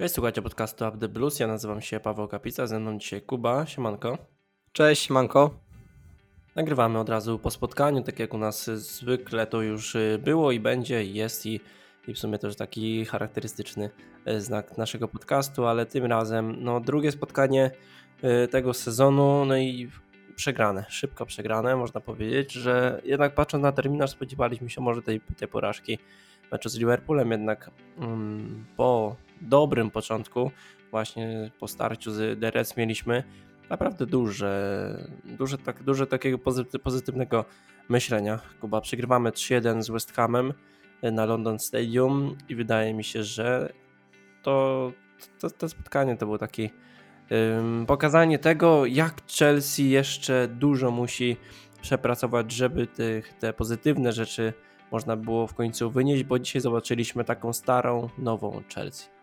Cześć, słuchajcie podcastu Up The Blues. Ja nazywam się Paweł Kapica, ze mną dzisiaj Kuba. Siemanko. Cześć, Manko. Nagrywamy od razu po spotkaniu, tak jak u nas zwykle to już y, było i będzie, i jest i, i w sumie też taki charakterystyczny y, znak naszego podcastu, ale tym razem no, drugie spotkanie y, tego sezonu, no i przegrane, szybko przegrane, można powiedzieć, że jednak patrząc na terminarz spodziewaliśmy się może tej, tej porażki meczu z Liverpoolem, jednak um, po dobrym początku, właśnie po starciu z DRS mieliśmy naprawdę duże, duże, tak, duże takiego pozytywnego myślenia. Kuba, przegrywamy 3-1 z West Hamem na London Stadium i wydaje mi się, że to, to, to spotkanie to było taki um, pokazanie tego, jak Chelsea jeszcze dużo musi przepracować, żeby tych, te pozytywne rzeczy można było w końcu wynieść, bo dzisiaj zobaczyliśmy taką starą, nową Chelsea.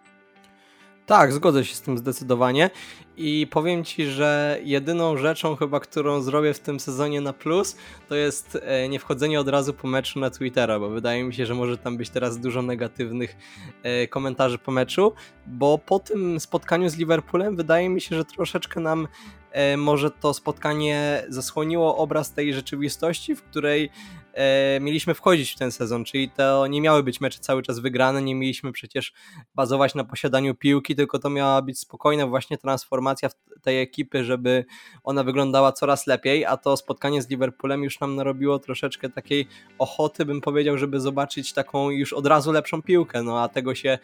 Tak, zgodzę się z tym zdecydowanie. I powiem Ci, że jedyną rzeczą chyba, którą zrobię w tym sezonie na plus, to jest e, nie wchodzenie od razu po meczu na Twittera, bo wydaje mi się, że może tam być teraz dużo negatywnych e, komentarzy po meczu, bo po tym spotkaniu z Liverpoolem wydaje mi się, że troszeczkę nam e, może to spotkanie zasłoniło obraz tej rzeczywistości, w której e, mieliśmy wchodzić w ten sezon, czyli to nie miały być mecze cały czas wygrane, nie mieliśmy przecież bazować na posiadaniu piłki, tylko to miała być spokojna właśnie transformacja tej ekipy, żeby ona wyglądała coraz lepiej, a to spotkanie z Liverpoolem już nam narobiło troszeczkę takiej ochoty, bym powiedział, żeby zobaczyć taką już od razu lepszą piłkę, no a tego się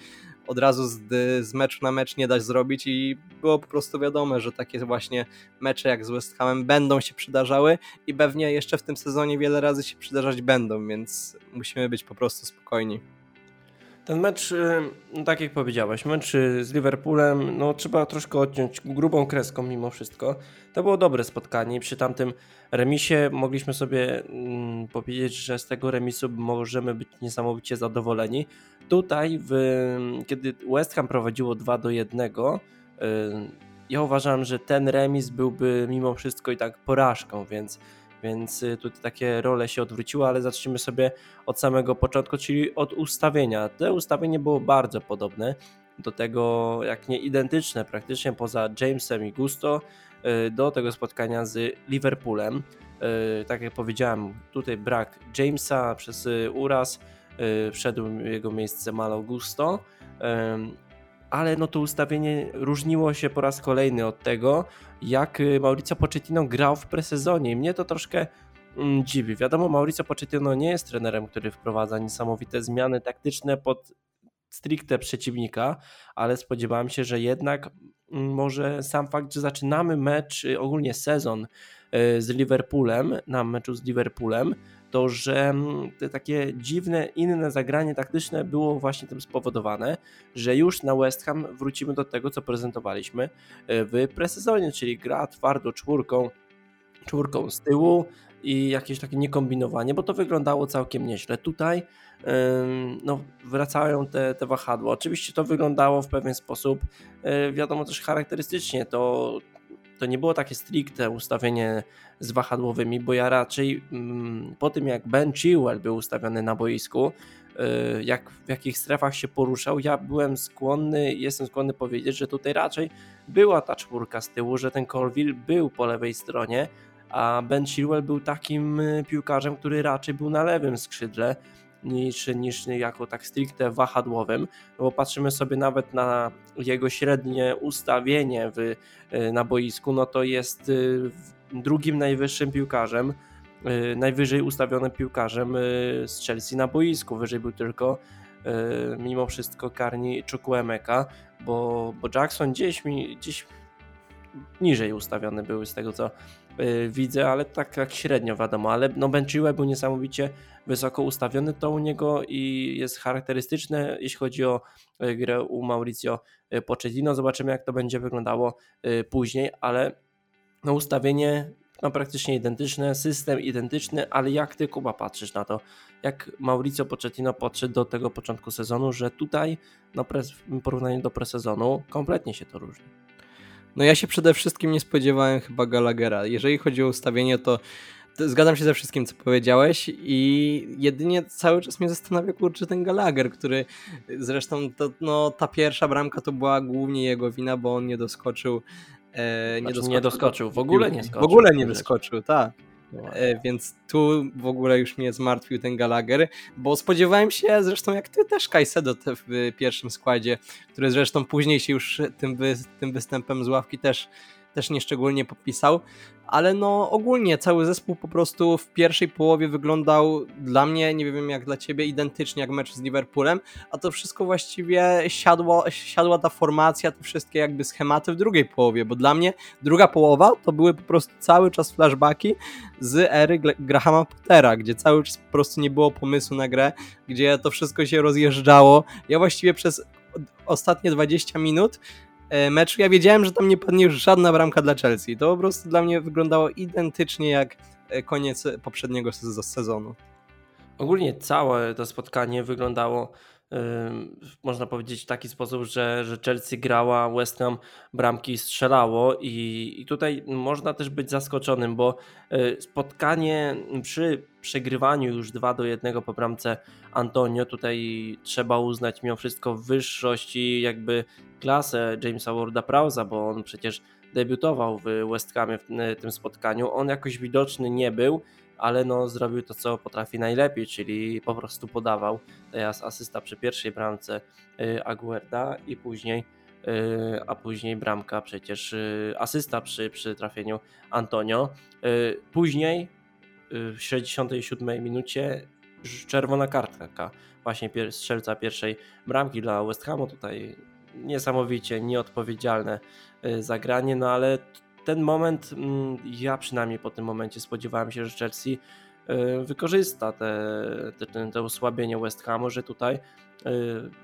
od razu z, z meczu na mecz nie da zrobić i było po prostu wiadome, że takie właśnie mecze jak z West Hamem będą się przydarzały i pewnie jeszcze w tym sezonie wiele razy się przydarzać będą, więc musimy być po prostu spokojni. Ten mecz, y, no tak jak powiedziałeś, mecz y, z Liverpoolem, no trzeba troszkę odciąć grubą kreską mimo wszystko. To było dobre spotkanie. Przy tamtym remisie mogliśmy sobie mm, powiedzieć, że z tego remisu możemy być niesamowicie zadowoleni. Tutaj, w, kiedy West Ham prowadziło 2 do 1, y, ja uważam, że ten remis byłby mimo wszystko i tak porażką, więc więc y, tutaj takie role się odwróciły, ale zacznijmy sobie od samego początku, czyli od ustawienia. To ustawienie było bardzo podobne do tego, jak nie identyczne praktycznie poza Jamesem i Gusto y, do tego spotkania z Liverpoolem. Y, tak jak powiedziałem, tutaj brak Jamesa przez uraz, wszedł w jego miejsce Malo Gusto ale no to ustawienie różniło się po raz kolejny od tego, jak y, Mauricio Pochettino grał w presezonie. Mnie to troszkę mm, dziwi. Wiadomo, Mauricio Pochettino nie jest trenerem, który wprowadza niesamowite zmiany taktyczne pod stricte przeciwnika, ale spodziewałem się, że jednak mm, może sam fakt, że zaczynamy mecz, y, ogólnie sezon y, z Liverpoolem, na meczu z Liverpoolem, to że mm, te takie dziwne, inne zagranie taktyczne było właśnie tym spowodowane, że już na West Ham wrócimy do tego, co prezentowaliśmy e, w presezonie, czyli gra twardo czwórką, czwórką z tyłu i jakieś takie niekombinowanie, bo to wyglądało całkiem nieźle. Tutaj no, wracają te, te wahadła. Oczywiście to wyglądało w pewien sposób, e, wiadomo też charakterystycznie, to to nie było takie stricte ustawienie z wahadłowymi, bo ja raczej mm, po tym jak Ben Chilwell był ustawiony na boisku, y, jak w jakich strefach się poruszał, ja byłem skłonny, jestem skłonny powiedzieć, że tutaj raczej była ta czwórka z tyłu, że ten Colville był po lewej stronie, a Ben Chilwell był takim y, piłkarzem, który raczej był na lewym skrzydle, niż, niż jako tak stricte wahadłowym, bo patrzymy sobie nawet na jego średnie ustawienie w, e, na boisku, no to jest e, drugim najwyższym piłkarzem, e, najwyżej ustawionym piłkarzem z Chelsea na boisku, wyżej był tylko mimo wszystko Karni Chukwuemeka, bo, bo Jackson gdzieś mi, gdzieś niżej ustawione były z tego co y, widzę, ale tak jak średnio wiadomo, ale no Ben był niesamowicie wysoko ustawiony to u niego i jest charakterystyczne, jeśli chodzi o y, grę u Mauricio y, Pochettino. Zobaczymy jak to będzie wyglądało później, ale no ustawienie no praktycznie identyczne, system identyczny, ale jak ty Kuba patrzysz na to, jak Mauricio Pochettino podszedł do tego początku sezonu, że tutaj no, w porównaniu do presezonu kompletnie się to różni. No ja się przede wszystkim nie spodziewałem chyba Gallaghera. Jeżeli chodzi o ustawienie, to Zgadzam się ze wszystkim, co powiedziałeś i jedynie cały czas mnie zastanawia, kurczę, ten Gallagher, który zresztą to, no, ta pierwsza bramka to była głównie jego wina, bo on nie doskoczył. E, nie, znaczy, doskoczył nie doskoczył, w ogóle nie skoczył. W ogóle nie doskoczył, tak. No e, więc tu w ogóle już mnie zmartwił ten Gallagher, bo spodziewałem się, zresztą jak ty też Kajsedo w pierwszym składzie, który zresztą później się już tym, wy, tym występem z ławki też też nieszczególnie podpisał, ale no ogólnie cały zespół po prostu w pierwszej połowie wyglądał dla mnie, nie wiem jak dla ciebie, identycznie jak mecz z Liverpoolem, a to wszystko właściwie siadło, siadła ta formacja, te wszystkie jakby schematy w drugiej połowie, bo dla mnie druga połowa to były po prostu cały czas flashbacki z ery Grahama Pottera, gdzie cały czas po prostu nie było pomysłu na grę, gdzie to wszystko się rozjeżdżało. Ja właściwie przez ostatnie 20 minut meczu. Ja wiedziałem, że tam nie padnie już żadna bramka dla Chelsea. To po prostu dla mnie wyglądało identycznie jak e, koniec poprzedniego sezonu. Ogólnie całe to spotkanie wyglądało można powiedzieć w taki sposób, że, że Chelsea grała, West Ham bramki strzelało i, i tutaj można też być zaskoczonym, bo y, spotkanie przy przegrywaniu już 2 do 1 po bramce Antonio, tutaj trzeba uznać mimo wszystko wyższość i jakby klasę Jamesa Warda-Prowse'a, bo on przecież debiutował w West Hamie w tym spotkaniu. On jakoś widoczny nie był, ale no zrobił to, co potrafi najlepiej, czyli po prostu podawał. Teraz asysta przy pierwszej bramce y, Aguerda i później y, a później bramka przecież asysta przy, przy trafieniu Antonio. Później w 67 minucie czerwona kartka właśnie strzelca pierwszej bramki dla West Hamu tutaj niesamowicie nieodpowiedzialne zagranie, no ale ten moment, mm, ja przynajmniej po tym momencie spodziewałem się, że Chelsea y, wykorzysta te, te, te osłabienie West Hamu, że tutaj y,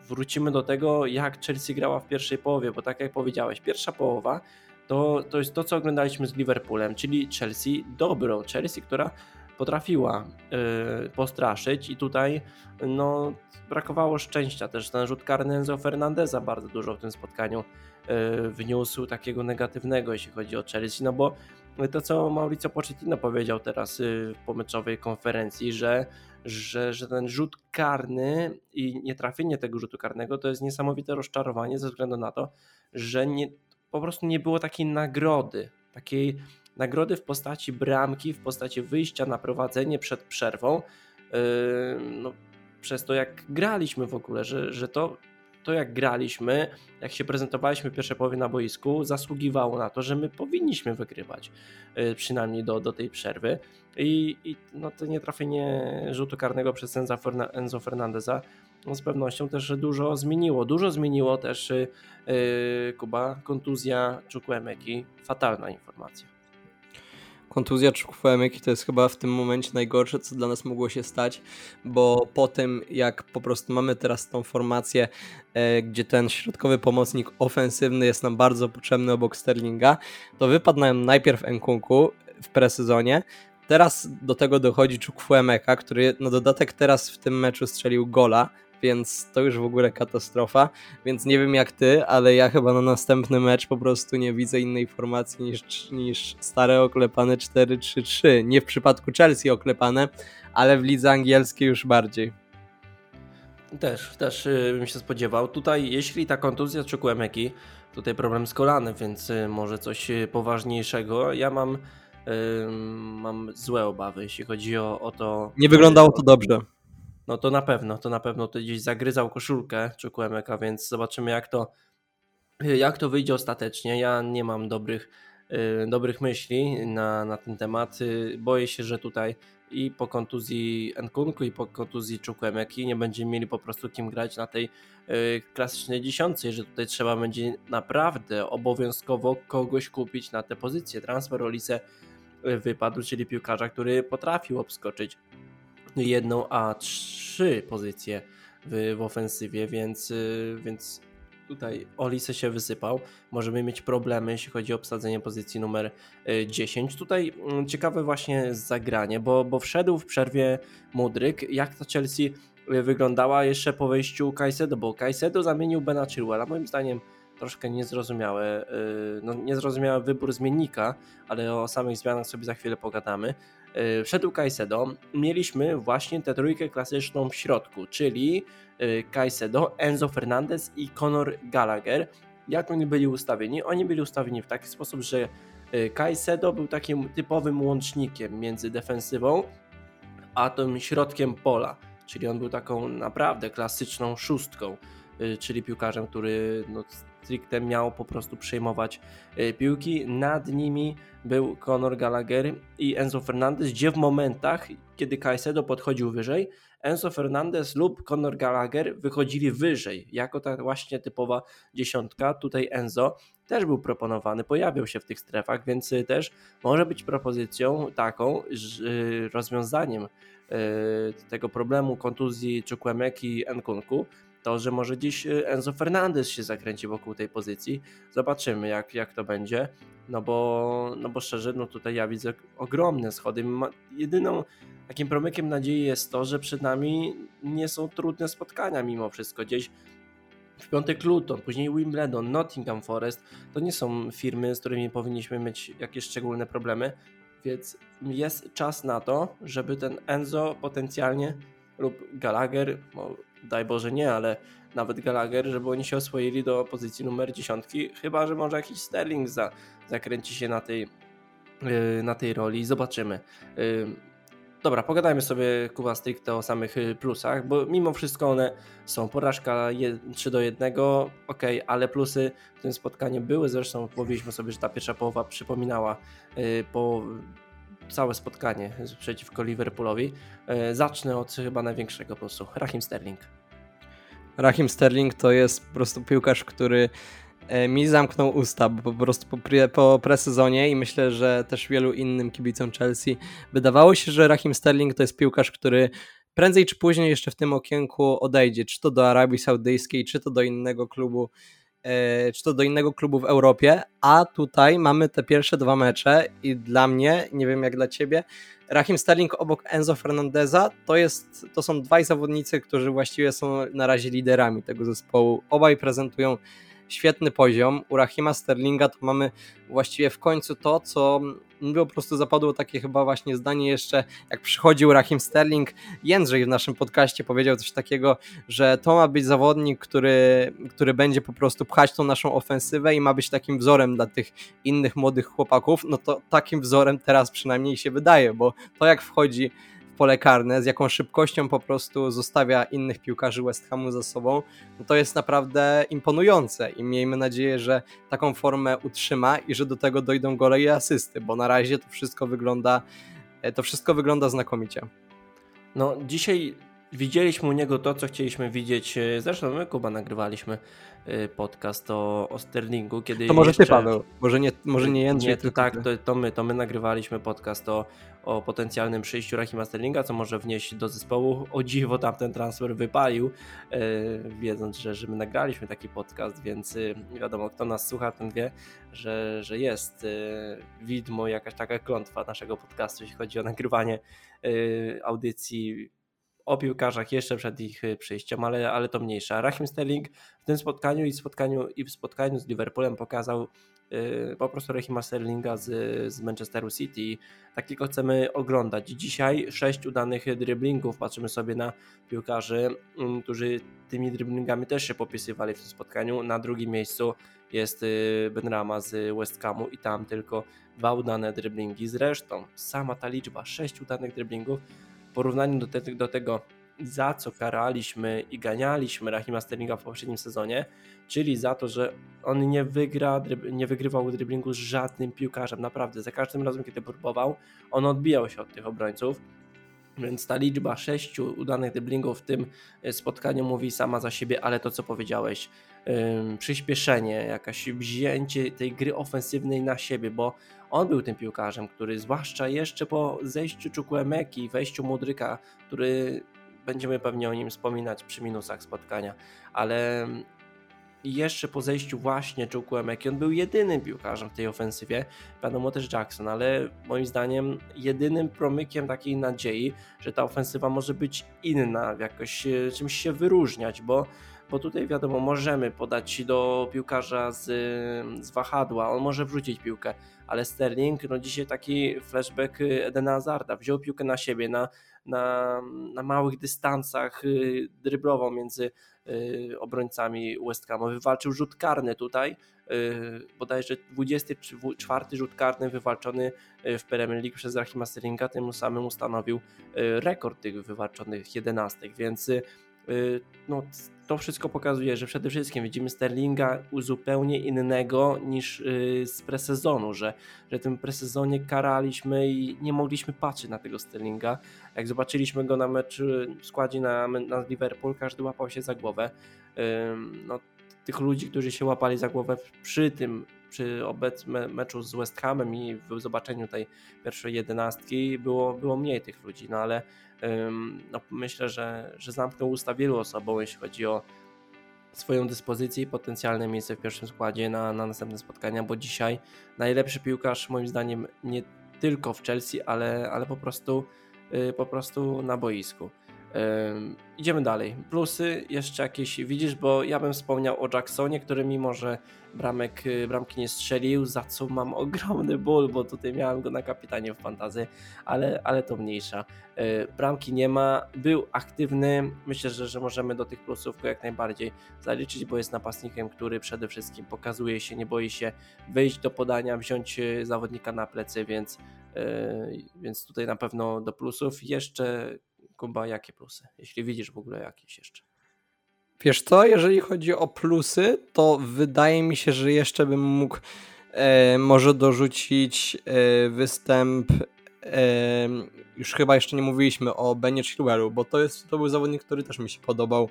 wrócimy do tego, jak Chelsea grała w pierwszej połowie, bo tak jak powiedziałeś, pierwsza połowa to, to jest to, co oglądaliśmy z Liverpoolem, czyli Chelsea dobrą, Chelsea, która potrafiła y, postraszyć i tutaj no, brakowało szczęścia też. Ten rzut karny Enzo Fernandeza bardzo dużo w tym spotkaniu y, wniósł takiego negatywnego, jeśli chodzi o Chelsea, no bo to, co Mauricio Pochettino powiedział teraz y, w pomeczowej konferencji, że, że, że ten rzut karny i nietrafienie tego rzutu karnego to jest niesamowite rozczarowanie ze względu na to, że nie, po prostu nie było takiej nagrody, takiej nagrody w postaci bramki, w postaci wyjścia na prowadzenie przed przerwą. Yy, no, przez to, jak graliśmy w ogóle, że, że to, to, jak graliśmy, jak się prezentowaliśmy w pierwszej połowie na boisku, zasługiwało na to, że my powinniśmy wygrywać, yy, przynajmniej do, do tej przerwy. I, i no, to nietrafienie rzutu karnego przez Enzo Fernandeza no, z pewnością też dużo zmieniło. Dużo zmieniło też yy, Kuba, kontuzja Chukwuemeki, fatalna informacja. Kontuzja Chukwuemeki to jest chyba w tym momencie najgorsze, co dla nas mogło się stać, bo po tym jak po prostu mamy teraz tą formację, e, gdzie ten środkowy pomocnik ofensywny jest nam bardzo potrzebny obok Sterlinga, to wypadł nam najpierw Nkunku w presezonie, Teraz do tego dochodzi Chukwuemeka, który na dodatek teraz w tym meczu strzelił gola, więc to już w ogóle katastrofa. Więc nie wiem jak ty, ale ja chyba na następny mecz po prostu nie widzę innej formacji niż, niż stare oklepane 4-3-3. Nie w przypadku Chelsea oklepane, ale w lidze angielskiej już bardziej. Też, też y, bym się spodziewał. Tutaj, jeśli ta kontuzja Chukwuemeki, tutaj problem z kolanem, więc y, może coś y, poważniejszego. Ja mam, mam złe obawy, jeśli chodzi o, o to. Nie wyglądało to dobrze no to na pewno, to na pewno to gdzieś zagryzał koszulkę Chukwuemeka, więc zobaczymy jak to, jak to wyjdzie ostatecznie. Ja nie mam dobrych, yy, dobrych myśli na, na ten temat. Yy, boję się, że tutaj i po kontuzji Nkunku i po kontuzji Chukwuemeki nie będziemy mieli po prostu kim grać na tej yy, klasycznej dziesiątce, że tutaj trzeba będzie naprawdę obowiązkowo kogoś kupić na tę pozycję. Transfer Olise y, wypadł, czyli piłkarza, który potrafił obskoczyć jedną, a trzy pozycje w, w ofensywie, więc, y, więc tutaj Olise się wysypał. Możemy mieć problemy, jeśli chodzi o obsadzenie pozycji numer 10. Y, tutaj mm, ciekawe właśnie zagranie, bo, bo wszedł w przerwie Mudryk. Jak ta Chelsea wyglądała jeszcze po wejściu Kajsedo, bo Kajsedo zamienił Bena Chilwella. Moim zdaniem troszkę niezrozumiałe, yy, no niezrozumiały wybór zmiennika, ale o samych zmianach sobie za chwilę pogadamy. Yy, wszedł Kajsedo, mieliśmy właśnie tę trójkę klasyczną w środku, czyli yy, Kajsedo, Enzo Fernandez i Conor Gallagher. Jak oni byli ustawieni? Oni byli ustawieni w taki sposób, że Kajsedo był takim typowym łącznikiem między defensywą a tym środkiem pola, czyli on był taką naprawdę klasyczną szóstką, czyli piłkarzem, który no, stricte miał po prostu przejmować e, piłki. Nad nimi był Conor Gallagher i Enzo Fernandez, gdzie w momentach, kiedy Caicedo podchodził wyżej, Enzo Fernandez lub Conor Gallagher wychodzili wyżej, jako ta właśnie typowa dziesiątka. Tutaj Enzo też był proponowany, pojawiał się w tych strefach, więc też może być propozycją taką, rozwiązaniem e, tego problemu kontuzji Chukwemeki i Nkunku, to, że może dziś y, Enzo Fernandez się zakręci wokół tej pozycji. Zobaczymy, jak, jak to będzie. No bo, no bo szczerze, no tutaj ja widzę ogromne schody. Jedyną takim promykiem nadziei jest to, że przed nami nie są trudne spotkania mimo wszystko. Gdzieś w piątek Luton, później Wimbledon, Nottingham Forest to nie są firmy, z którymi powinniśmy mieć jakieś szczególne problemy, więc jest czas na to, żeby ten Enzo potencjalnie lub Gallagher, daj Boże nie, ale nawet Gallagher, żeby oni się oswoili do pozycji numer 10, chyba że może jakiś Sterling za, zakręci się na tej, yy, na tej roli, zobaczymy. Yy, dobra, pogadajmy sobie Kuba stricte o samych y, plusach, bo mimo wszystko one są. Porażka 3 do 1, ok, ale plusy w tym spotkaniu były. Zresztą mówiliśmy sobie, że ta pierwsza połowa przypominała po całe spotkanie przeciwko Liverpoolowi. E, zacznę od chyba największego plusu. Rahim Sterling. Rahim Sterling to jest po prostu piłkarz, który e, mi zamknął usta, bo po prostu po, po presezonie i myślę, że też wielu innym kibicom Chelsea wydawało się, że Rahim Sterling to jest piłkarz, który prędzej czy później jeszcze w tym okienku odejdzie, czy to do Arabii Saudyjskiej, czy to do innego klubu czy to do innego klubu w Europie, a tutaj mamy te pierwsze dwa mecze i dla mnie, nie wiem jak dla ciebie, Rahim Sterling obok Enzo Fernandeza to, jest, to są dwaj zawodnicy, którzy właściwie są na razie liderami tego zespołu. Obaj prezentują świetny poziom. U Rahima Sterlinga to mamy właściwie w końcu to, co mi po prostu zapadło takie chyba właśnie zdanie jeszcze, jak przychodził Rahim Sterling, Jędrzej w naszym podcaście powiedział coś takiego, że to ma być zawodnik, który, który będzie po prostu pchać tą naszą ofensywę i ma być takim wzorem dla tych innych młodych chłopaków, no to takim wzorem teraz przynajmniej się wydaje, bo to jak wchodzi pole karne, z jaką szybkością po prostu zostawia innych piłkarzy West Hamu za sobą, no to jest naprawdę imponujące i miejmy nadzieję, że taką formę utrzyma i że do tego dojdą gole i asysty, bo na razie to wszystko wygląda e, to wszystko wygląda znakomicie. No dzisiaj widzieliśmy u niego to, co chcieliśmy widzieć. E, zresztą my, Kuba, nagrywaliśmy e, podcast o, o Sterlingu, kiedy To może jeszcze... ty, Paweł, może nie, może nie Jędrzej, nie, to tak, to, to, my, to my nagrywaliśmy podcast o, o potencjalnym przyjściu Rahima Sterlinga, co może wnieść do zespołu. O dziwo tamten transfer wypalił, yy, wiedząc, że, że my nagraliśmy taki podcast, więc yy, wiadomo, kto nas słucha, ten wie, że, że jest yy, widmo, jakaś taka klątwa naszego podcastu, jeśli chodzi o nagrywanie audycji o piłkarzach jeszcze przed ich przyjściem, ale, ale to mniejsza. Rahim Sterling w tym spotkaniu i, spotkaniu i w spotkaniu z Liverpoolem pokazał Y, po prostu Rahima Sterlinga z, z Manchesteru City. Tak tylko chcemy oglądać. Dzisiaj sześć udanych driblingów. Patrzymy sobie na piłkarzy, mm, którzy tymi driblingami też się popisywali w tym spotkaniu. Na drugim miejscu jest y, Benrama z West Hamu i tam tylko dwa udane driblingi. Zresztą sama ta liczba, sześć udanych driblingów w porównaniu do, te, do tego za co karaliśmy i ganialiśmy Rahima Sterlinga w poprzednim sezonie, czyli za to, że on nie, wygra, nie wygrywał driblingu z żadnym piłkarzem. Naprawdę, za każdym razem, kiedy próbował, on odbijał się od tych obrońców. Więc ta liczba sześciu udanych driblingów w tym e, spotkaniu mówi sama za siebie, ale to co powiedziałeś, przyspieszenie, jakaś wzięcie tej gry ofensywnej na siebie, bo on był tym piłkarzem, który zwłaszcza jeszcze po zejściu Czukwemeki, wejściu Mudryka, który będziemy pewnie o nim wspominać przy minusach spotkania, ale jeszcze po zejściu właśnie Joe Kłemek, on był jedynym piłkarzem w tej ofensywie, wiadomo też Jackson, ale moim zdaniem jedynym promykiem takiej nadziei, że ta ofensywa może być inna, jakoś czymś się wyróżniać, bo bo tutaj wiadomo, możemy podać do piłkarza z, z wahadła, on może wrzucić piłkę, ale Sterling, no dzisiaj taki flashback Edena Hazarda, wziął piłkę na siebie, na, na, na małych dystansach, y, dryblował między y, obrońcami West Hamu, wywalczył rzut karny tutaj, y, bodajże 24 rzut karny wywalczony w Premier League przez Rahima Sterlinga, tym samym ustanowił rekord tych wywalczonych 11, więc no, to wszystko pokazuje, że przede wszystkim widzimy Sterlinga zupełnie innego niż y, z presezonu, że, że tym presezonie karaliśmy i nie mogliśmy patrzeć na tego Sterlinga. Jak zobaczyliśmy go na meczu w składzie na, na Liverpool, każdy łapał się za głowę. No, tych ludzi, którzy się łapali za głowę przy tym, przy obecnym meczu z West Hamem i w zobaczeniu tej pierwszej jedenastki było, było mniej tych ludzi, no ale no myślę, że, że zamknął usta wielu osobom, jeśli chodzi o swoją dyspozycję i potencjalne miejsce w pierwszym składzie na, na następne spotkania, bo dzisiaj najlepszy piłkarz moim zdaniem nie tylko w Chelsea, ale, ale po prostu y, po prostu na boisku. Idziemy dalej. Plusy jeszcze jakieś widzisz, bo ja bym wspomniał o Jacksonie, który mimo, że bramek, y, bramki nie strzelił, za co mam ogromny ból, bo tutaj miałem go na kapitanie w fantazy, ale, ale to mniejsza. Y, bramki nie ma, był aktywny, myślę, że, że możemy do tych plusów go jak najbardziej zaliczyć, bo jest napastnikiem, który przede wszystkim pokazuje się, nie boi się wyjść do podania, wziąć y, zawodnika na plecy, więc, więc tutaj na pewno do plusów. Jeszcze Kuba, jakie plusy? Jeśli widzisz w ogóle jakieś jeszcze. Wiesz co, jeżeli chodzi o plusy, to wydaje mi się, że jeszcze bym mógł e, może dorzucić e, występ e, już chyba jeszcze nie mówiliśmy o Benie Chilwellu, bo to, jest, to był zawodnik, który też mi się podobał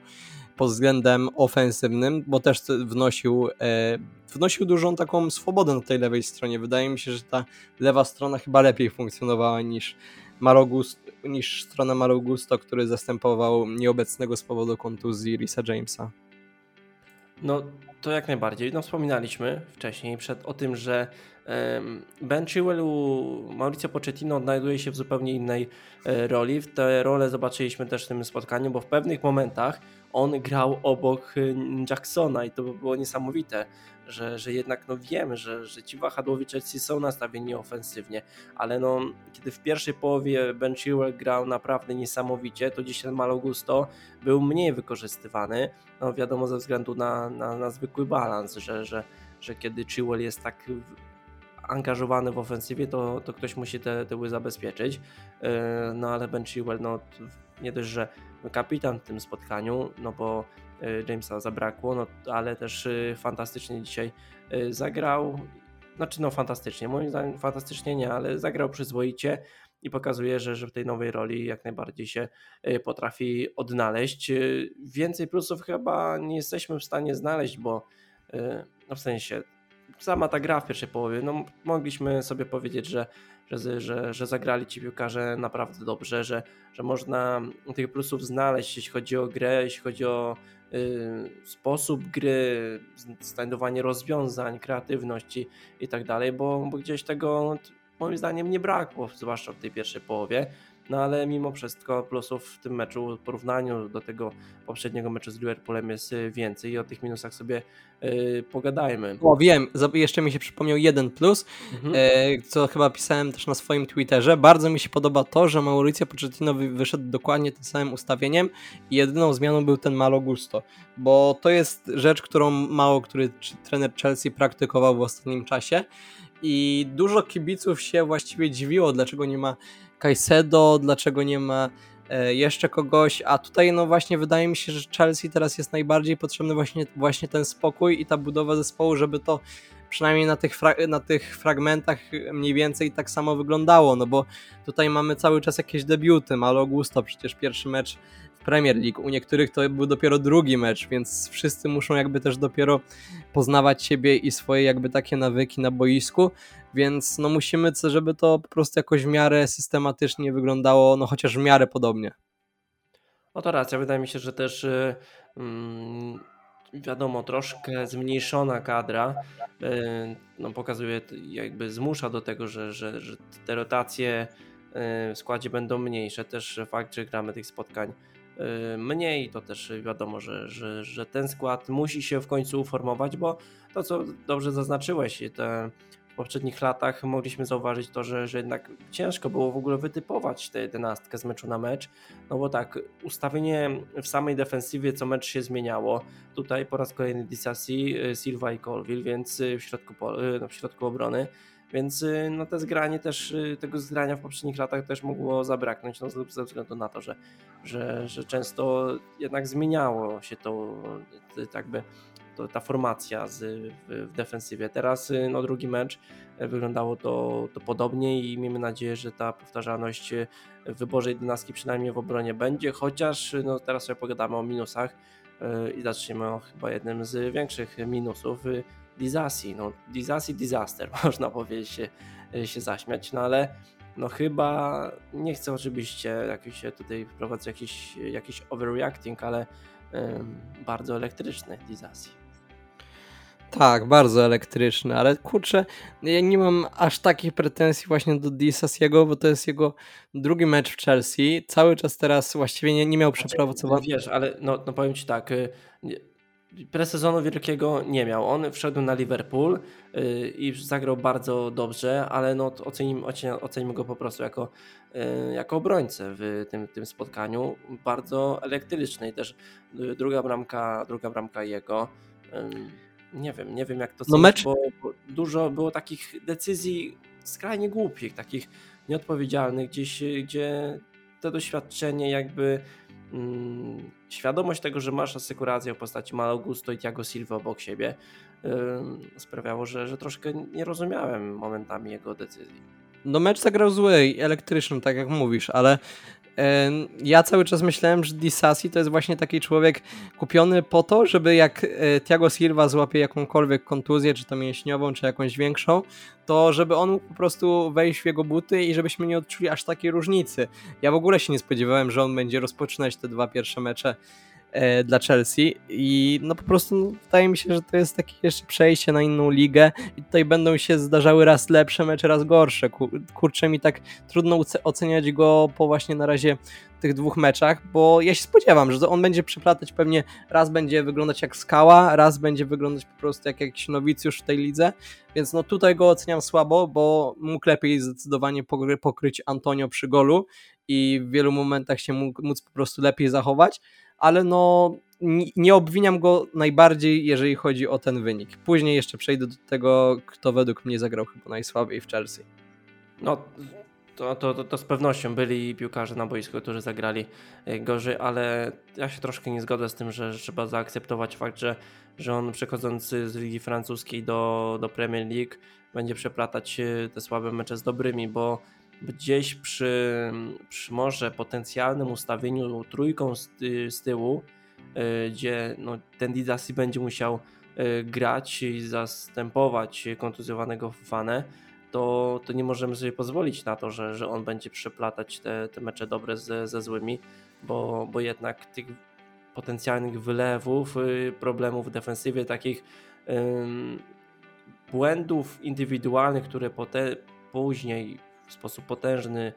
pod względem ofensywnym, bo też wnosił, e, wnosił dużą taką swobodę na tej lewej stronie. Wydaje mi się, że ta lewa strona chyba lepiej funkcjonowała niż Marogust, niż strona Marogusto, który zastępował nieobecnego z powodu kontuzji Risa Jamesa. No to jak najbardziej. No wspominaliśmy wcześniej przed o tym, że Ben Chilwell u Mauricio Pochettino odnajduje się w zupełnie innej e, roli. W tę rolę zobaczyliśmy też w tym spotkaniu, bo w pewnych momentach on grał obok y, Jacksona i to było niesamowite, że, że jednak no wiemy, że, że ci wahadłowi Chelsea są nastawieni ofensywnie, ale no kiedy w pierwszej połowie Ben Chilwell grał naprawdę niesamowicie, to dzisiaj Malo Gusto był mniej wykorzystywany, no wiadomo ze względu na, na, na zwykły balans, że, że, że kiedy Chilwell jest tak angażowany w ofensywie, to, to ktoś musi te tyły zabezpieczyć. Y, no ale Ben Chilwell, no nie dość, że kapitan w tym spotkaniu, no bo y, Jamesa zabrakło, no ale też y, fantastycznie dzisiaj zagrał. Znaczy, no fantastycznie, moim zdaniem fantastycznie nie, ale zagrał przyzwoicie i pokazuje, że, że w tej nowej roli jak najbardziej się potrafi odnaleźć. Więcej plusów chyba nie jesteśmy w stanie znaleźć, bo no w sensie sama ta gra w pierwszej połowie, no mogliśmy sobie powiedzieć, że, że, że, że zagrali ci piłkarze naprawdę dobrze, że, że można tych plusów znaleźć, jeśli chodzi o grę, jeśli chodzi o y, sposób gry, znajdowanie rozwiązań, kreatywności i tak dalej, bo, bo gdzieś tego moim zdaniem nie brakło, zwłaszcza w tej pierwszej połowie. No ale mimo wszystko plusów w tym meczu w porównaniu do tego poprzedniego meczu z Liverpoolem jest y, więcej i o tych minusach sobie yy, pogadajmy. O wiem, jeszcze mi się przypomniał jeden plus, mhm. yy, co chyba pisałem też na swoim Twitterze. Bardzo mi się podoba to, że Mauricio Pochettino wyszedł dokładnie tym samym ustawieniem i jedyną zmianą był ten Malo Gusto, bo to jest rzecz, którą mało który trener Chelsea praktykował w ostatnim czasie i dużo kibiców się właściwie dziwiło, dlaczego nie ma Caicedo, dlaczego nie ma e, jeszcze kogoś, a tutaj no właśnie wydaje mi się, że Chelsea teraz jest najbardziej potrzebny właśnie, właśnie ten spokój i ta budowa zespołu, żeby to przynajmniej na tych, na tych fragmentach mniej więcej tak samo wyglądało, no bo tutaj mamy cały czas jakieś debiuty, Malo Augusto, przecież pierwszy mecz Premier League. U niektórych to był dopiero drugi mecz, więc wszyscy muszą jakby też dopiero poznawać siebie i swoje jakby takie nawyki na boisku, więc no musimy, żeby to po prostu jakoś w miarę systematycznie wyglądało, no chociaż w miarę podobnie. No to racja, wydaje mi się, że też yy, wiadomo, troszkę zmniejszona kadra yy, no pokazuje, jakby zmusza do tego, że, że, że te rotacje y, w składzie będą mniejsze. Też fakt, że gramy tych spotkań mniej, to też wiadomo, że, że, że ten skład musi się w końcu uformować, bo to co dobrze zaznaczyłeś, te poprzednich latach mogliśmy zauważyć to, że, że jednak ciężko było w ogóle wytypować tę jedenastkę z meczu na mecz, no bo tak, ustawienie w samej defensywie co mecz się zmieniało, tutaj po raz kolejny Disasi, Silva i Colville, więc w środku, no, w środku obrony, więc no, te zgranie też, tego zgrania w poprzednich latach też mogło zabraknąć, no, ze względu na to, że, że, że często jednak zmieniało się to tak by to, ta formacja z, w, w, defensywie. Teraz y, no, drugi mecz e, wyglądało to, to podobnie i miejmy nadzieję, że ta powtarzalność y, w wyborze 11 przynajmniej w obronie będzie, chociaż y, no, teraz sobie pogadamy o minusach i zaczniemy o chyba jednym z większych minusów Dizasi. No, Dizasi disaster, można powiedzieć, się, się zaśmiać, no ale no chyba nie chcę oczywiście jakiś tutaj wprowadzać jakiś, jakiś overreacting, ale bardzo elektryczny Dizasi. Tak, bardzo elektryczny, ale kurczę, ja nie mam aż takich pretensji właśnie do Disasiego, bo to jest jego drugi mecz w Chelsea. Cały czas teraz właściwie nie, nie miał znaczy, przepracowanego. Wiesz, ale no, no powiem ci tak, y, presezonu wielkiego nie miał. On wszedł na Liverpool yy, i zagrał bardzo dobrze, ale no, ocenimy, ocenimy go po prostu jako, yy, jako obrońcę w tym, tym spotkaniu. Bardzo elektryczny i też yy, druga bramka, druga bramka jego nie wiem, nie wiem jak to no mecz... bo, bo dużo było takich decyzji skrajnie głupich, takich nieodpowiedzialnych, gdzieś, gdzie to doświadczenie jakby mm, świadomość tego, że masz asekurację w postaci Malo Gusto i Thiago Silva obok siebie yy, sprawiało, że, że troszkę nie rozumiałem momentami jego decyzji. No mecz zagrał zły elektryczny, tak jak mówisz, ale ja cały czas myślałem, że Disasi to jest właśnie taki człowiek kupiony po to, żeby jak e, Thiago Silva złapie jakąkolwiek kontuzję, czy to mięśniową, czy jakąś większą, to żeby on mógł po prostu wejść w jego buty i żebyśmy nie odczuli aż takiej różnicy. Ja w ogóle się nie spodziewałem, że on będzie rozpoczynać te dwa pierwsze mecze dla Chelsea. I no po prostu no, wydaje mi się, że to jest takie jeszcze przejście na inną ligę. I tutaj będą się zdarzały raz lepsze mecze, raz gorsze. Kurczę mi tak trudno oceniać go po właśnie na razie tych dwóch meczach, bo ja się spodziewam, że on będzie przeplatać pewnie, raz będzie wyglądać jak skała, raz będzie wyglądać po prostu jak jakiś nowicjusz w tej lidze, więc no tutaj go oceniam słabo, bo mógł lepiej zdecydowanie pokryć Antonio przy golu i w wielu momentach się mógł, móc po prostu lepiej zachować, ale no nie obwiniam go najbardziej, jeżeli chodzi o ten wynik. Później jeszcze przejdę do tego, kto według mnie zagrał chyba najsłabiej w Chelsea. No, to, to, to, to, z pewnością byli piłkarze na boisku, którzy zagrali e, gorzej, ale ja się troszkę nie zgodzę z tym, że, trzeba zaakceptować fakt, że, że on przechodząc z ligi francuskiej do, do Premier League będzie przeplatać e, te słabe mecze z dobrymi, bo gdzieś przy, przy może potencjalnym ustawieniu trójką z, z tyłu, yy, gdzie no, ten Didasi będzie musiał yy, grać i zastępować kontuzjowanego Fanę, to, to nie możemy sobie pozwolić na to, że, że on będzie przeplatać te, te mecze dobre ze, ze złymi, bo, bo jednak tych potencjalnych wylewów, yy, problemów w defensywie, takich błędów indywidualnych, które pote, później w sposób potężny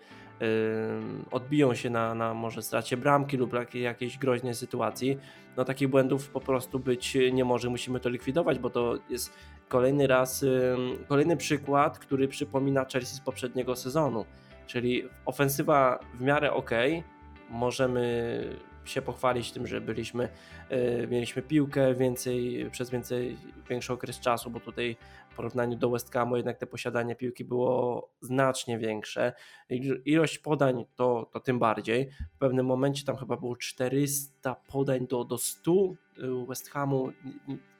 odbiją się na, na może stracie bramki lub jakiejś groźnej sytuacji, no takich błędów po prostu być nie może, musimy to likwidować, bo to jest kolejny raz, kolejny przykład, który przypomina Chelsea z poprzedniego sezonu, czyli ofensywa w miarę ok, możemy się pochwalić tym, że byliśmy, e, mieliśmy piłkę więcej, przez więcej, większy okres czasu, bo tutaj w porównaniu do West Hamu jednak te posiadanie piłki było znacznie większe. Ilość podań to, to tym bardziej. W pewnym momencie tam chyba było 400 podań do, do 100 West Hamu.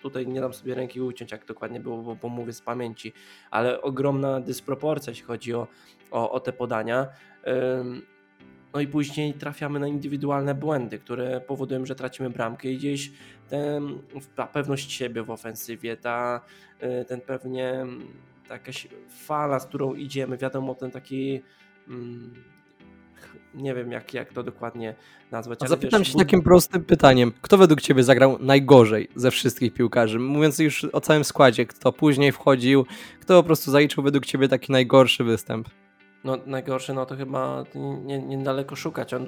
Tutaj nie dam sobie ręki uciąć, jak dokładnie było, bo, bo mówię z pamięci, ale ogromna dysproporcja, jeśli chodzi o, o, o te podania. No i później trafiamy na indywidualne błędy, które powodują, że tracimy bramkę i gdzieś ten, ta pewność siebie w ofensywie, ta, y, ten pewnie ta jakaś fala, z którą idziemy, wiadomo, ten taki mm, nie wiem jak, jak to dokładnie nazwać. A zapytam wiesz, się takim prostym pytaniem. Kto według Ciebie zagrał najgorzej ze wszystkich piłkarzy? Mówiąc już o całym składzie, kto później wchodził, kto po prostu zaliczył według Ciebie taki najgorszy występ? No najgorsze, no to chyba nie, niedaleko szukać. On,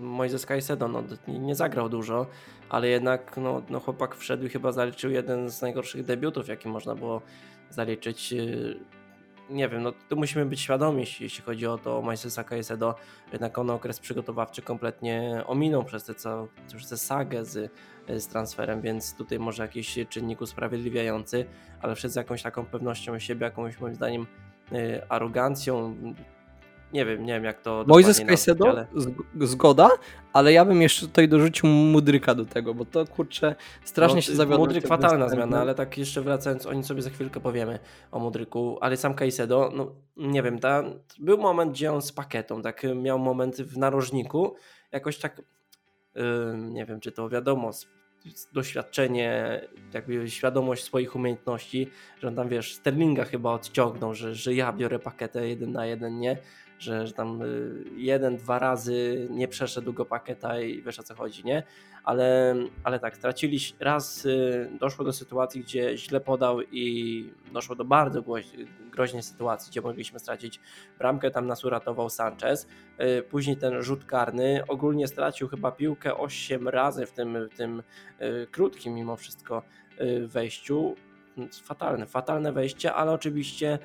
Moises Caicedo, no, nie, zagrał dużo, ale jednak no, no chłopak wszedł i chyba zaliczył jeden z najgorszych debiutów, jaki można było zaliczyć. Y, nie wiem, no tu musimy być świadomi, jeśli chodzi o to Moisesa Caicedo, jednak on okres przygotowawczy kompletnie ominął przez te, co, przez tę sagę z, z transferem, więc tutaj może jakiś czynnik usprawiedliwiający, ale wszedł z jakąś taką pewnością siebie, jakąś moim zdaniem arogancją. Nie wiem, nie wiem jak to. Moises Caicedo, ale... zgoda, ale ja bym jeszcze tutaj dorzucił Mudryka do tego, bo to kurczę strasznie no, się zawiodło. Mudryk fatalna zmiana, ale tak jeszcze wracając, o nim sobie za chwilkę powiemy o Mudryku, ale sam Caicedo, no nie wiem, ta, był moment, gdzie on z pakietą, tak miał moment w narożniku, jakoś tak, yy, nie wiem, czy to wiadomo, doświadczenie, jakby świadomość swoich umiejętności, że on tam wiesz, Sterlinga chyba odciągnął, że, że ja biorę paketę jeden na jeden, nie? Że, że tam y, jeden, dwa razy nie przeszedł go pakieta i wiesz o co chodzi, nie? Ale, ale tak, stracili raz, y, doszło do sytuacji, gdzie źle podał i doszło do bardzo groźnej sytuacji, gdzie mogliśmy stracić bramkę, tam nas uratował Sanchez, y, później ten rzut karny, ogólnie stracił chyba piłkę 8 razy w tym, w tym krótkim mimo wszystko wejściu, fatalne, fatalne wejście, ale oczywiście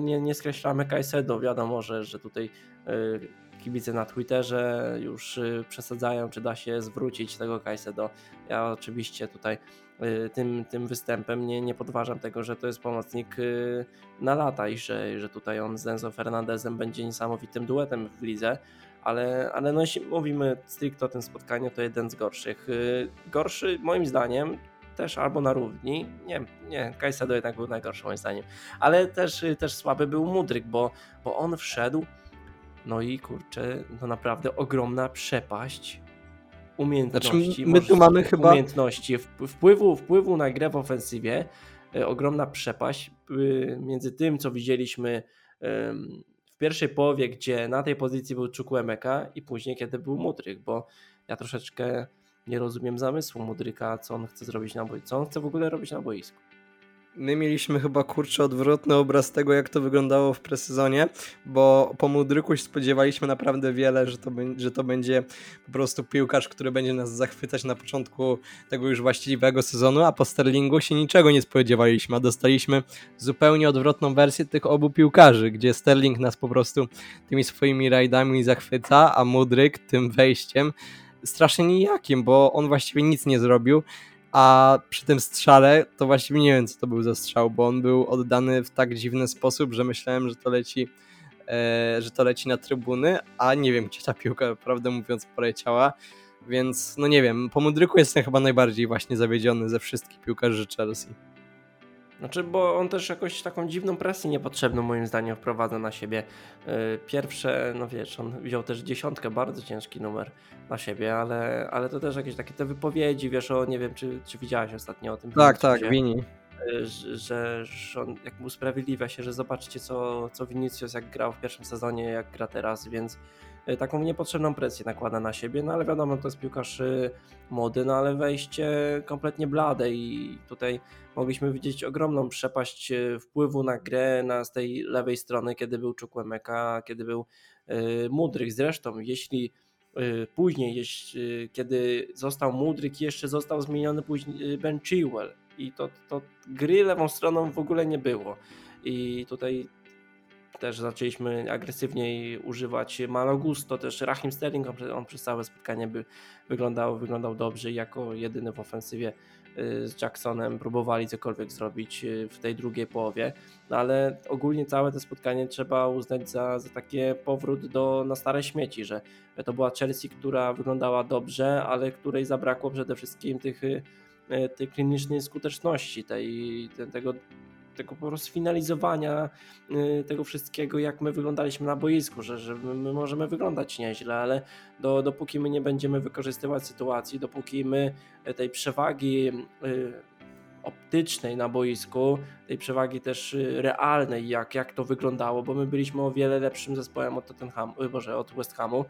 nie, nie skreślamy Kajsedo. Wiadomo, że, że tutaj y, kibice na Twitterze już y, przesadzają, czy da się zwrócić tego Kajsedo. Ja oczywiście tutaj y, tym, tym występem nie, nie podważam tego, że to jest pomocnik na lata i że, że tutaj on z Enzo Fernandezem będzie niesamowitym duetem w lidze, ale, ale no jeśli mówimy stricte o tym spotkaniu, to jeden z gorszych. Gorszy moim zdaniem też albo na równi. Nie, nie, Kajsado jednak był najgorszy moim zdaniem. Ale też, też słaby był Mudryk, bo, bo on wszedł, no i kurczę, no naprawdę ogromna przepaść umiejętności. Znaczy, my tu mamy chyba... Umiejętności, wpływu, wpływu na grę w ofensywie, e, ogromna przepaść y, między tym, co widzieliśmy w pierwszej połowie, gdzie na tej pozycji był Chukwemeka i później, kiedy był Mudryk, bo ja troszeczkę nie rozumiem zamysłu Mudryka, co on chce zrobić na boisku, co on chce w ogóle robić na boisku. My mieliśmy chyba kurczę odwrotny obraz tego, jak to wyglądało w presezonie, bo po Mudryku spodziewaliśmy naprawdę wiele, że to, że to będzie po prostu piłkarz, który będzie nas zachwycać na początku tego już właściwego sezonu, a po Sterlingu się niczego nie spodziewaliśmy, a dostaliśmy zupełnie odwrotną wersję tych obu piłkarzy, gdzie Sterling nas po prostu tymi swoimi rajdami zachwyca, a Mudryk tym wejściem strasznie nijakim, bo on właściwie nic nie zrobił, a przy tym strzale to właściwie nie wiem, co to był za strzał, bo on był oddany w tak dziwny sposób, że myślałem, że to leci, e, że to leci na trybuny, a nie wiem, gdzie ta piłka, prawdę mówiąc, poleciała. Więc, no nie wiem, po Mudryku jestem chyba najbardziej właśnie zawiedziony ze wszystkich piłkarzy Chelsea. Znaczy, bo on też jakąś taką dziwną presję niepotrzebną moim zdaniem wprowadza na siebie. Y, pierwsze, no wiesz, on wziął też dziesiątkę, bardzo ciężki numer na siebie, ale, ale to też jakieś takie te wypowiedzi, wiesz, o nie wiem, czy, czy widziałeś ostatnio o tym. Tak, tak, Wini. Y, że, że on jak usprawiedliwia się, że zobaczcie co, co Vinicius jak grał w pierwszym sezonie, jak gra teraz, więc taką niepotrzebną presję nakłada na siebie, no ale wiadomo, to jest piłkarz młody, no ale wejście kompletnie blade i tutaj mogliśmy widzieć ogromną przepaść e, wpływu na grę na z tej lewej strony, kiedy był Chukwemeka, kiedy był e, Mudryk. Zresztą, jeśli e, później, jeśli, kiedy został Mudryk, jeszcze został zmieniony później Ben Chilwell i to, to gry lewą stroną w ogóle nie było. I tutaj też zaczęliśmy agresywniej używać Malagusto, też Rahim Sterling, on, on przez całe spotkanie by wyglądał, wyglądał dobrze i jako jedyny w ofensywie y, z Jacksonem. Próbowali cokolwiek zrobić y, w tej drugiej połowie, no ale ogólnie całe to spotkanie trzeba uznać za, za takie powrót do, na stare śmieci, że to była Chelsea, która wyglądała dobrze, ale której zabrakło przede wszystkim tych y, tej klinicznej skuteczności, tej, tego tego po prostu finalizowania y, tego wszystkiego, jak my wyglądaliśmy na boisku, że, że my możemy wyglądać nieźle, ale do, dopóki my nie będziemy wykorzystywać sytuacji, dopóki my tej przewagi y, optycznej na boisku, tej przewagi też y, realnej, jak, jak to wyglądało, bo my byliśmy o wiele lepszym zespołem od Tottenhamu, Boże, od West Hamu,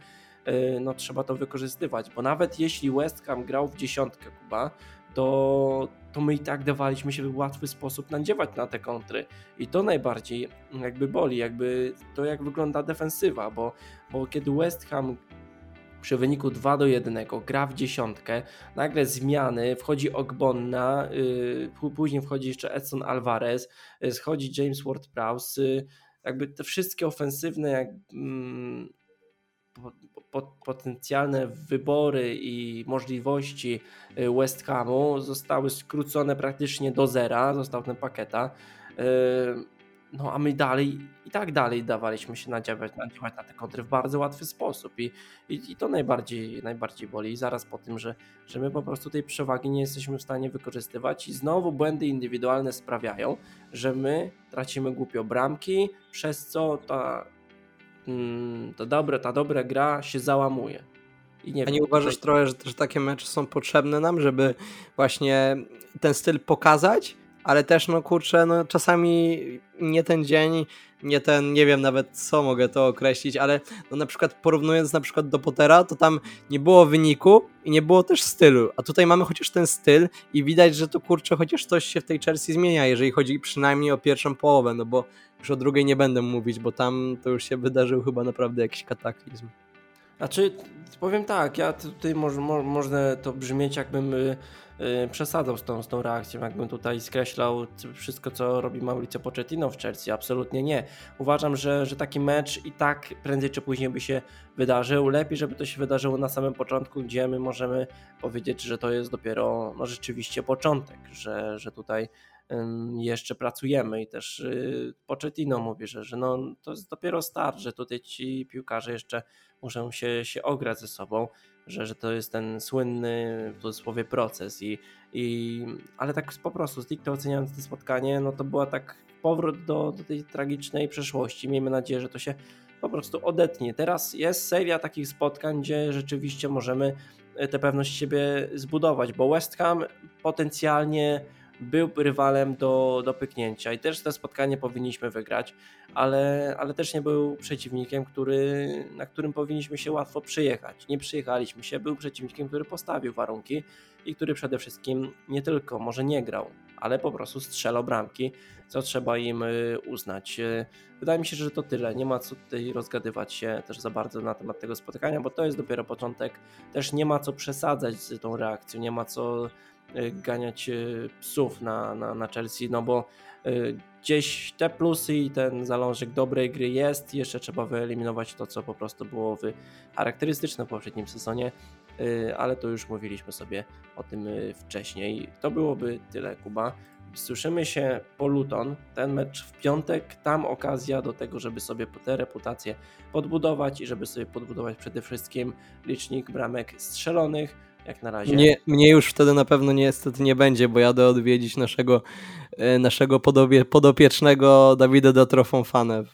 no trzeba to wykorzystywać, bo nawet jeśli West Ham grał w dziesiątkę Kuba, to, to my i tak dawaliśmy się w łatwy sposób nadziewać na te kontry. I to najbardziej jakby boli, jakby to jak wygląda defensywa, bo, bo kiedy West Ham przy wyniku 2 do 1 gra w dziesiątkę, nagle zmiany, wchodzi Ogbonna, yy, później wchodzi jeszcze Edson Alvarez, yy, schodzi James Ward-Prowse, yy, jakby te wszystkie ofensywne jak, mm, potencjalne wybory i możliwości y, West Hamu zostały skrócone praktycznie do zera, został ten paketa. Yy, no a my dalej i tak dalej dawaliśmy się nadziewać, nadziewać na te kontry w bardzo łatwy sposób i, i, i, to najbardziej, najbardziej boli. I zaraz po tym, że, że my po prostu tej przewagi nie jesteśmy w stanie wykorzystywać i znowu błędy indywidualne sprawiają, że my tracimy głupio bramki, przez co ta, mm, ta, dobra, ta dobra gra się załamuje. I nie A nie wiem, uważasz tutaj... trochę, że też takie mecze są potrzebne nam, żeby właśnie ten styl pokazać, ale też no kurczę, no czasami nie ten dzień, nie ten, nie wiem nawet co mogę to określić, ale no na przykład porównując na przykład do Pottera, to tam nie było wyniku i nie było też stylu, a tutaj mamy chociaż ten styl i widać, że to kurczę, chociaż coś się w tej Chelsea zmienia, jeżeli chodzi przynajmniej o pierwszą połowę, no bo już o drugiej nie będę mówić, bo tam to już się wydarzył chyba naprawdę jakiś kataklizm. Znaczy, powiem tak, ja tutaj może, może to brzmieć jakbym y, y, przesadzał z tą, z tą reakcją, jakbym tutaj skreślał wszystko, co robi Mauricio Pochettino w Chelsea. Absolutnie nie. Uważam, że, że taki mecz i tak prędzej czy później by się wydarzył. Lepiej, żeby to się wydarzyło na samym początku, gdzie my możemy powiedzieć, że to jest dopiero no, rzeczywiście początek, że, że tutaj jeszcze pracujemy i też y, Pochettino mówi, że, że no, to jest dopiero start, że tutaj ci piłkarze jeszcze muszą się, się ograć ze sobą, że, że to jest ten słynny w cudzysłowie proces i, i ale tak po prostu stricte oceniając to spotkanie, no to była tak powrót do, do tej tragicznej przeszłości. Miejmy nadzieję, że to się po prostu odetnie. Teraz jest seria takich spotkań, gdzie rzeczywiście możemy e, tę pewność siebie zbudować, bo West Ham potencjalnie był rywalem do, do pyknięcia i też to spotkanie powinniśmy wygrać, ale, ale też nie był przeciwnikiem, który, na którym powinniśmy się łatwo przyjechać. Nie przyjechaliśmy się, był przeciwnikiem, który postawił warunki i który przede wszystkim nie tylko może nie grał, ale po prostu strzelał bramki, co trzeba im y, uznać. Y, wydaje mi się, że to tyle. Nie ma co tutaj rozgadywać się też za bardzo na temat tego spotkania, bo to jest dopiero początek. Też nie ma co przesadzać z tą reakcją, nie ma co ganiać y, psów na, na, na Chelsea, no bo y, gdzieś te plusy i ten zalążek dobrej gry jest, jeszcze trzeba wyeliminować to, co po prostu było charakterystyczne w poprzednim sezonie, ale to już mówiliśmy sobie o tym wcześniej. To byłoby tyle, Kuba. Słyszymy się po Luton, ten mecz w piątek, tam okazja do tego, żeby sobie tę reputację podbudować i żeby sobie podbudować przede wszystkim licznik bramek strzelonych, jak na razie. Nie, mnie już wtedy na pewno niestety nie będzie, bo jadę odwiedzić naszego, e, naszego podobie, podopiecznego Dawida Datrofonfanę w,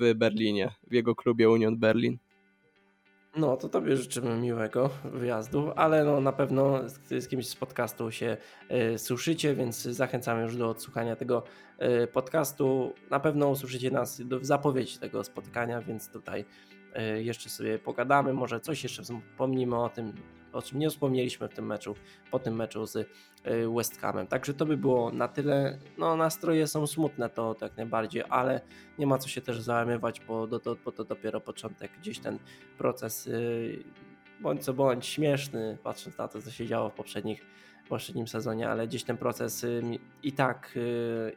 w Berlinie, w jego klubie Union Berlin. No, to tobie życzymy miłego wyjazdu, ale no, na pewno z, z kimś z podcastu się y, słyszycie, więc zachęcamy już do odsłuchania tego y, podcastu. Na pewno usłyszycie nas w zapowiedzi tego spotkania, więc tutaj y, jeszcze sobie pogadamy, może coś jeszcze wspomnimy o tym, o czym nie wspomnieliśmy w tym meczu, po tym meczu z y, West Hamem. Także to by było na tyle. No, nastroje są smutne, to tak najbardziej, ale nie ma co się też załamywać, bo, bo to dopiero początek. Gdzieś ten proces, yy, bądź co bądź, śmieszny, patrząc na to, co się działo w poprzednich w poprzednim sezonie, ale gdzieś ten proces yy, i tak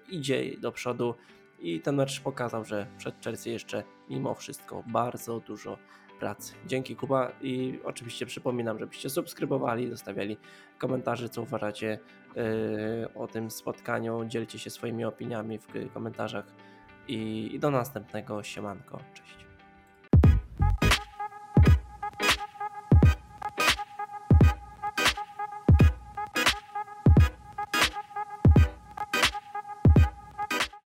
idzie do przodu i ten mecz pokazał, że przed Chelsea jeszcze mimo wszystko bardzo dużo pracy. Dzięki Kuba i oczywiście przypominam, żebyście subskrybowali, zostawiali komentarze, co uważacie yy, o tym spotkaniu, dzielcie się swoimi opiniami w komentarzach i do następnego. Siemanko, cześć.